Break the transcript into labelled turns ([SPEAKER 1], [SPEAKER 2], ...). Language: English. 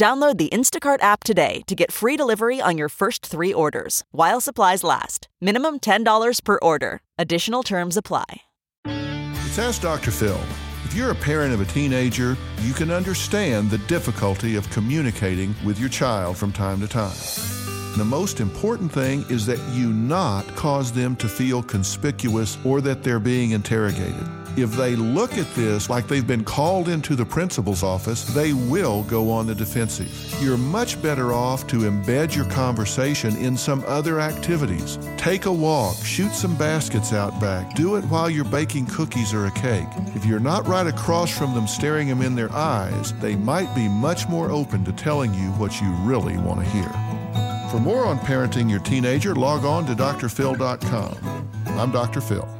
[SPEAKER 1] Download the Instacart app today to get free delivery on your first three orders while supplies last. Minimum $10 per order. Additional terms apply.
[SPEAKER 2] It's Ask Dr. Phil. If you're a parent of a teenager, you can understand the difficulty of communicating with your child from time to time. The most important thing is that you not cause them to feel conspicuous or that they're being interrogated. If they look at this like they've been called into the principal's office, they will go on the defensive. You're much better off to embed your conversation in some other activities. Take a walk, shoot some baskets out back, do it while you're baking cookies or a cake. If you're not right across from them staring them in their eyes, they might be much more open to telling you what you really want to hear. For more on parenting your teenager, log on to drphil.com. I'm Dr. Phil.